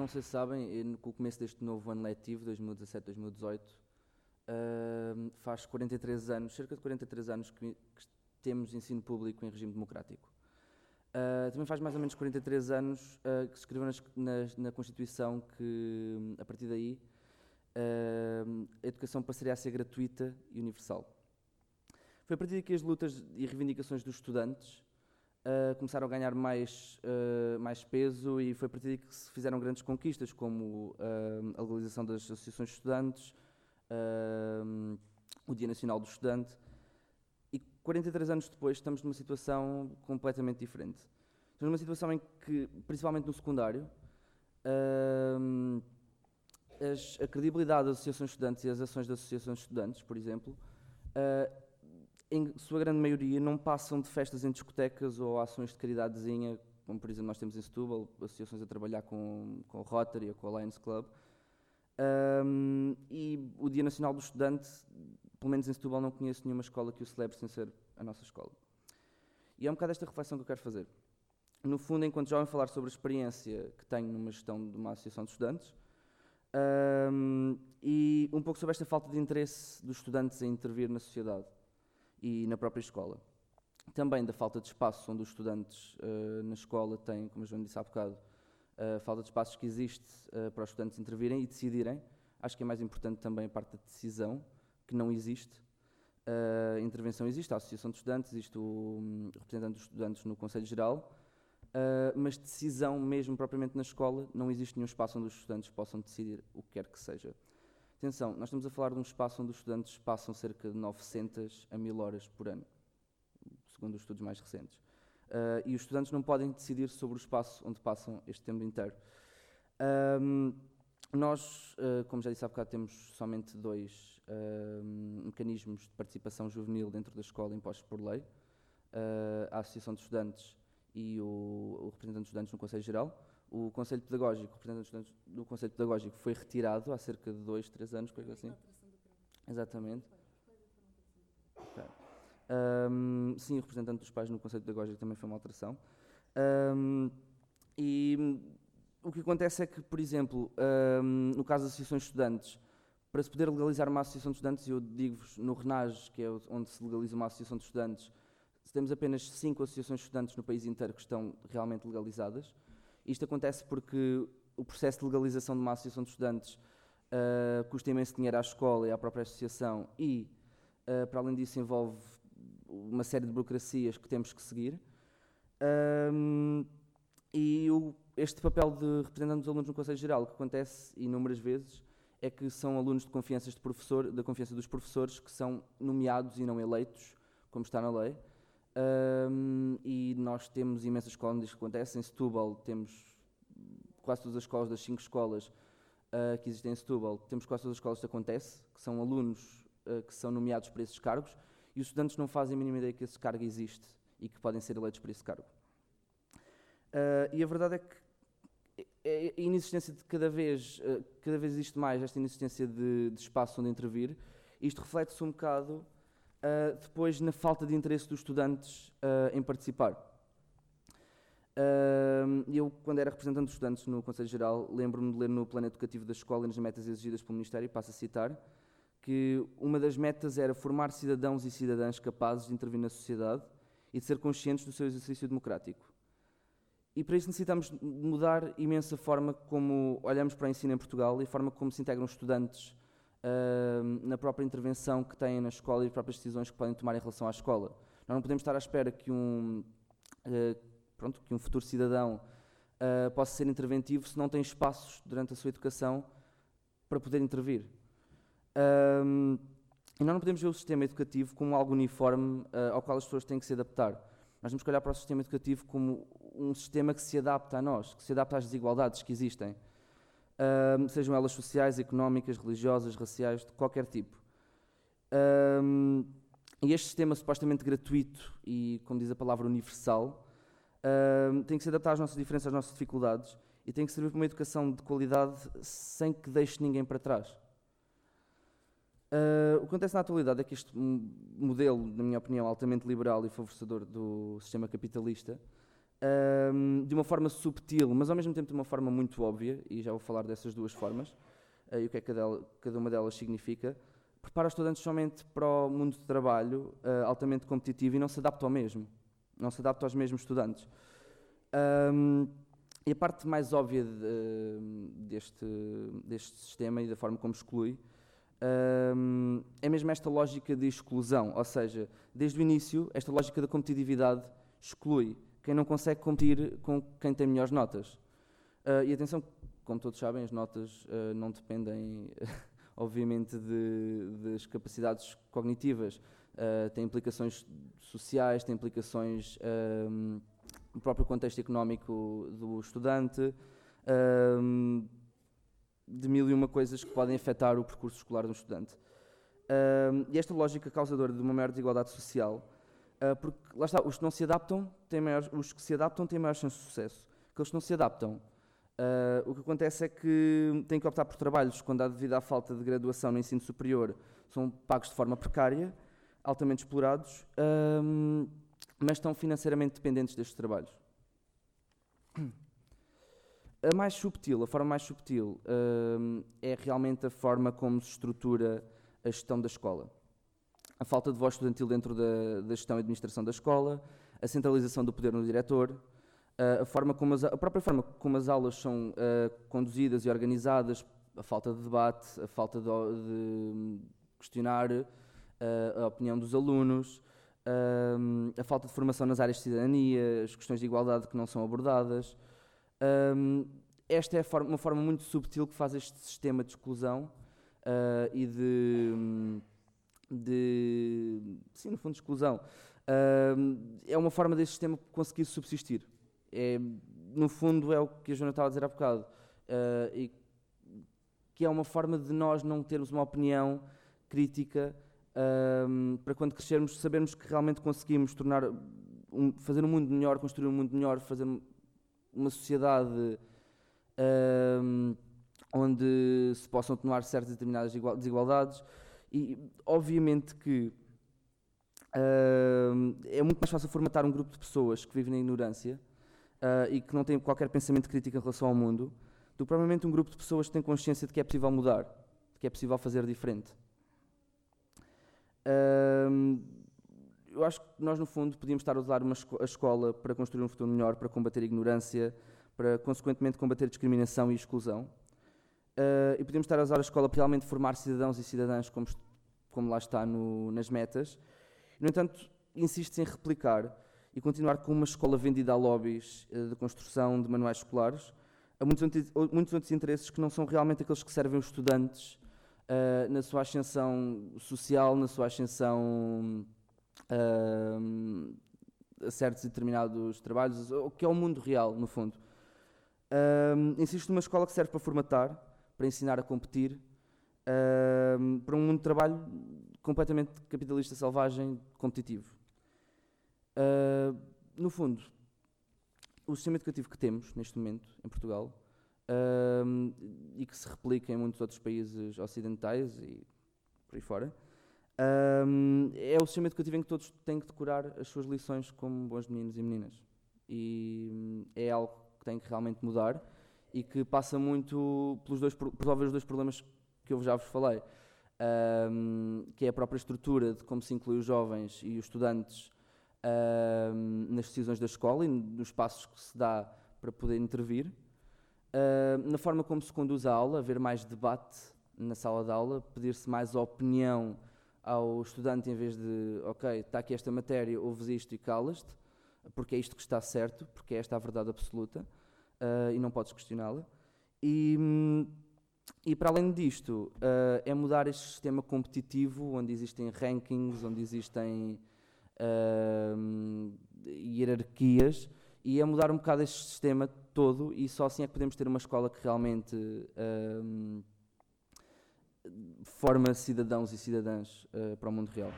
não sei se sabem, com o começo deste novo ano letivo, 2017-2018, uh, faz 43 anos, cerca de 43 anos que, que temos ensino público em regime democrático. Uh, também faz mais ou menos 43 anos uh, que se escreveu nas, nas, na Constituição que, a partir daí, a educação passaria a ser gratuita e universal. Foi a partir daí que as lutas e reivindicações dos estudantes começaram a ganhar mais, mais peso e foi a partir daí que se fizeram grandes conquistas, como a legalização das associações de estudantes, o Dia Nacional do Estudante, 43 anos depois, estamos numa situação completamente diferente. Estamos numa situação em que, principalmente no secundário, uh, as, a credibilidade das associações de estudantes e as ações das associações de estudantes, por exemplo, uh, em sua grande maioria, não passam de festas em discotecas ou ações de caridadezinha, como por exemplo nós temos em Setúbal, associações a trabalhar com, com o Rotary ou com o Lions Club. Um, e o Dia Nacional do Estudante pelo menos em Setúbal, não conheço nenhuma escola que o celebre sem ser a nossa escola. E é um bocado esta reflexão que eu quero fazer. No fundo, enquanto jovem, falar sobre a experiência que tenho numa gestão de uma associação de estudantes um, e um pouco sobre esta falta de interesse dos estudantes em intervir na sociedade e na própria escola. Também da falta de espaço onde os estudantes uh, na escola têm, como a Joana disse há bocado, a uh, falta de espaços que existe uh, para os estudantes intervirem e decidirem. Acho que é mais importante também a parte da decisão que não existe. A intervenção existe, a Associação de Estudantes, existe o um, representante dos estudantes no Conselho Geral, mas decisão mesmo propriamente na escola, não existe nenhum espaço onde os estudantes possam decidir o que quer que seja. Atenção, nós estamos a falar de um espaço onde os estudantes passam cerca de 900 a 1000 horas por ano, segundo os estudos mais recentes. Uh, e os estudantes não podem decidir sobre o espaço onde passam este tempo inteiro. Um, nós, uh, como já disse há bocado, temos somente dois uh, mecanismos de participação juvenil dentro da escola impostos por lei. Uh, a Associação de Estudantes e o, o, representante de estudantes no Conselho Geral. O Conselho Pedagógico, o representante do Conselho Pedagógico foi retirado há cerca de dois, três anos, coisa assim. Exatamente. Okay. Um, sim, o representante dos pais no Conselho Pedagógico também foi uma alteração. Um, e o que acontece é que, por exemplo, um, no caso das associações de estudantes, para se poder legalizar uma associação de estudantes, eu digo-vos, no RENAGE, que é onde se legaliza uma associação de estudantes, temos apenas cinco associações de estudantes no país inteiro que estão realmente legalizadas. Isto acontece porque o processo de legalização de uma associação de estudantes uh, custa imenso dinheiro à escola e à própria associação e, uh, para além disso, envolve uma série de burocracias que temos que seguir. Um, e o, este papel de representante dos alunos no Conselho Geral, que acontece inúmeras vezes, é que são alunos de confiança, de professor, da confiança dos professores que são nomeados e não eleitos, como está na lei. Um, e nós temos imensas escolas onde isto acontece. Em Setúbal temos quase todas as escolas, das cinco escolas uh, que existem em Setúbal, temos quase todas as escolas que acontece, que são alunos uh, que são nomeados para esses cargos e os estudantes não fazem a mínima ideia que esse cargo existe e que podem ser eleitos para esse cargo. Uh, e a verdade é que é, a inexistência de cada vez, cada vez existe mais esta inexistência de, de espaço onde intervir. Isto reflete-se um bocado uh, depois na falta de interesse dos estudantes em participar. eu, quando era representante dos estudantes no Conselho Geral, lembro-me de ler no plano educativo da escola, nas metas exigidas pelo Ministério, passo a citar, que uma das metas era formar cidadãos e cidadãs capazes de intervir na sociedade e de ser conscientes do seu exercício democrático. E para isso necessitamos mudar imensa forma como olhamos para o ensino em Portugal e a forma como se integram os estudantes uh, na própria intervenção que têm na escola e as próprias decisões que podem tomar em relação à escola. Nós não podemos estar à espera que um, uh, pronto, que um futuro cidadão uh, possa ser interventivo se não tem espaços durante a sua educação para poder intervir. e nós não podemos ver o sistema educativo como algo uniforme ao qual as pessoas têm que se adaptar. Nós temos que olhar para o sistema educativo como um sistema que se adapta a nós, que se adapta às desigualdades que existem, um, sejam elas sociais, económicas, religiosas, raciais, de qualquer tipo. Um, e este sistema supostamente gratuito e, como diz a palavra, universal, um, tem que se adaptar às nossas diferenças, às nossas dificuldades e tem que servir para uma educação de qualidade sem que deixe ninguém para trás. Uh, o que acontece na atualidade é que este modelo, na minha opinião, altamente liberal e favorecedor do sistema capitalista, um, de uma forma subtil, mas ao mesmo tempo de uma forma muito óbvia, e já vou falar dessas duas formas, uh, e o que é que cada, cada uma delas significa, prepara os estudantes somente para o mundo de trabalho uh, altamente competitivo e não se adapta ao mesmo, não se adapta aos mesmos estudantes. Um, e a parte mais óbvia de, deste, deste sistema e da forma como exclui um, é mesmo esta lógica de exclusão, ou seja, desde o início, esta lógica da competitividade exclui quem não consegue competir com quem tem melhores notas. Uh, e atenção, como todos sabem, as notas uh, não dependem, obviamente, de, das capacidades cognitivas, uh, têm implicações sociais, têm implicações no próprio contexto económico do estudante de mil e uma coisas que podem afetar o percurso escolar do estudante. Uh, e esta lógica causadora de uma maior desigualdade social, uh, porque lá está, os que não se adaptam têm maiores, os que se adaptam têm maior chance de sucesso. Aqueles que não se adaptam, uh, o que acontece é que têm que optar por trabalhos quando há devido à falta de graduação no ensino superior, são pagos de forma precária, altamente explorados, mas estão financeiramente dependentes destes trabalhos a mais subtil, a forma mais subtil uh, é realmente a forma como se estrutura a gestão da escola. A falta de voz estudantil dentro da, da gestão e administração da escola, a centralização do poder no diretor, uh, a, forma como as, a própria forma como as aulas são uh, conduzidas e organizadas, a falta de debate, a falta de, de questionar a opinião dos alunos, a falta de formação nas áreas de cidadania, as questões de igualdade que não são abordadas. Um, esta é forma, uma forma muito subtil que faz este sistema de exclusão uh, e de, de. Sim, no fundo, de exclusão. Uh, é uma forma deste sistema conseguir subsistir. É, no fundo, é o que a Joana estava a dizer há bocado. Uh, e que é uma forma de nós não termos uma opinião crítica para quando crescermos sabermos que realmente conseguimos tornar um, fazer um mundo melhor, construir um mundo melhor, fazer uma sociedade onde se possam atenuar certas determinadas desigualdades. E, obviamente, que uh, é muito mais fácil formatar um grupo de pessoas que vivem na ignorância uh, e que não têm qualquer pensamento crítico em relação ao mundo, do que provavelmente um grupo de pessoas que têm consciência de que é possível mudar, de que é possível fazer diferente. Uh, eu acho que nós, no fundo, podíamos estar a usar uma esco a escola para construir um futuro melhor, para combater a ignorância, para, consequentemente, combater a discriminação e exclusão. Uh, e podíamos estar a usar a escola para realmente formar cidadãos e cidadãs, como, como lá está no, nas metas. No entanto, insiste em replicar e continuar com uma escola vendida a lobbies uh, de construção de manuais escolares, a muitos, muitos outros interesses que não são realmente aqueles que servem os estudantes uh, na sua ascensão social, na sua ascensão a certos e determinados trabalhos, o que é o mundo real, no fundo. Uh, insisto numa escola que serve para formatar, para ensinar a competir, uh, para um mundo de trabalho completamente capitalista, selvagem, competitivo. Uh, no fundo, o sistema educativo que temos neste momento em Portugal e que se replica em muitos outros países ocidentais e por aí fora, é o sistema educativo em que todos têm que decorar as suas lições como bons meninos e meninas. E hum, é algo que tem que realmente mudar e que passa muito pelos dois, por resolver os dois problemas que eu já vos falei, um, que é a própria estrutura de como se inclui os jovens e os estudantes um, nas decisões da escola e nos passos que se dá para poder intervir, uh, na forma como se conduz a aula, haver mais debate na sala de aula, pedir-se mais opinião ao estudante em vez de, ok, está aqui esta matéria, ouves isto e calas-te, porque é isto que está certo, porque é esta a verdade absoluta uh, e não podes questioná-la. E, e para além disto, uh, é mudar este sistema competitivo onde existem rankings, onde existem uh, hierarquias, e é mudar um bocado este sistema todo, e só assim é que podemos ter uma escola que realmente forma cidadãos e cidadãs para o mundo real.